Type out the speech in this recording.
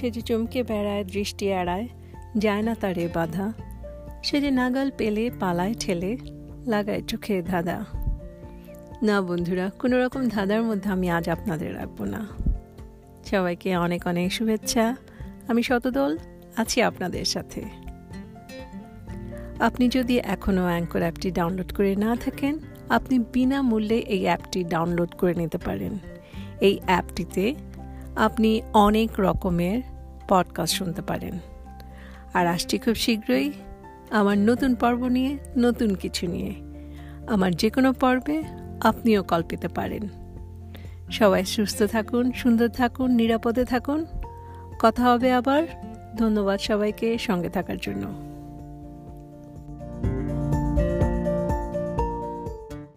সে যে চমকে বেড়ায়, দৃষ্টি এড়ায়, যায় না তারে বাধা। সে যে নাগাল পেলে, পালায় ঠেলে, লাগায় চোখে ধাঁধা। না বন্ধুরা, কোনো রকম ধাঁধার মধ্যে আমি আজ আপনাদের রাখব না। সবাইকে অনেক অনেক শুভেচ্ছা। আমি শতদল, আছি আপনাদের সাথে। আপনি যদি এখনও অ্যাঙ্কর অ্যাপটি ডাউনলোড করে না থাকেন, আপনি বিনামূল্যে এই অ্যাপটি ডাউনলোড করে নিতে পারেন। এই অ্যাপটিতে আপনি অনেক রকমের পডকাস্ট শুনতে পারেন। আর আসছি খুব শীঘ্রই আমার নতুন পর্ব নিয়ে, নতুন কিছু নিয়ে। আমার যে কোনো পর্বে আপনিও কল পেতে পারেন। সবাই সুস্থ থাকুন, সুন্দর থাকুন, নিরাপদে থাকুন। কথা হবে আবার। ধন্যবাদ সবাইকে সঙ্গে থাকার জন্য।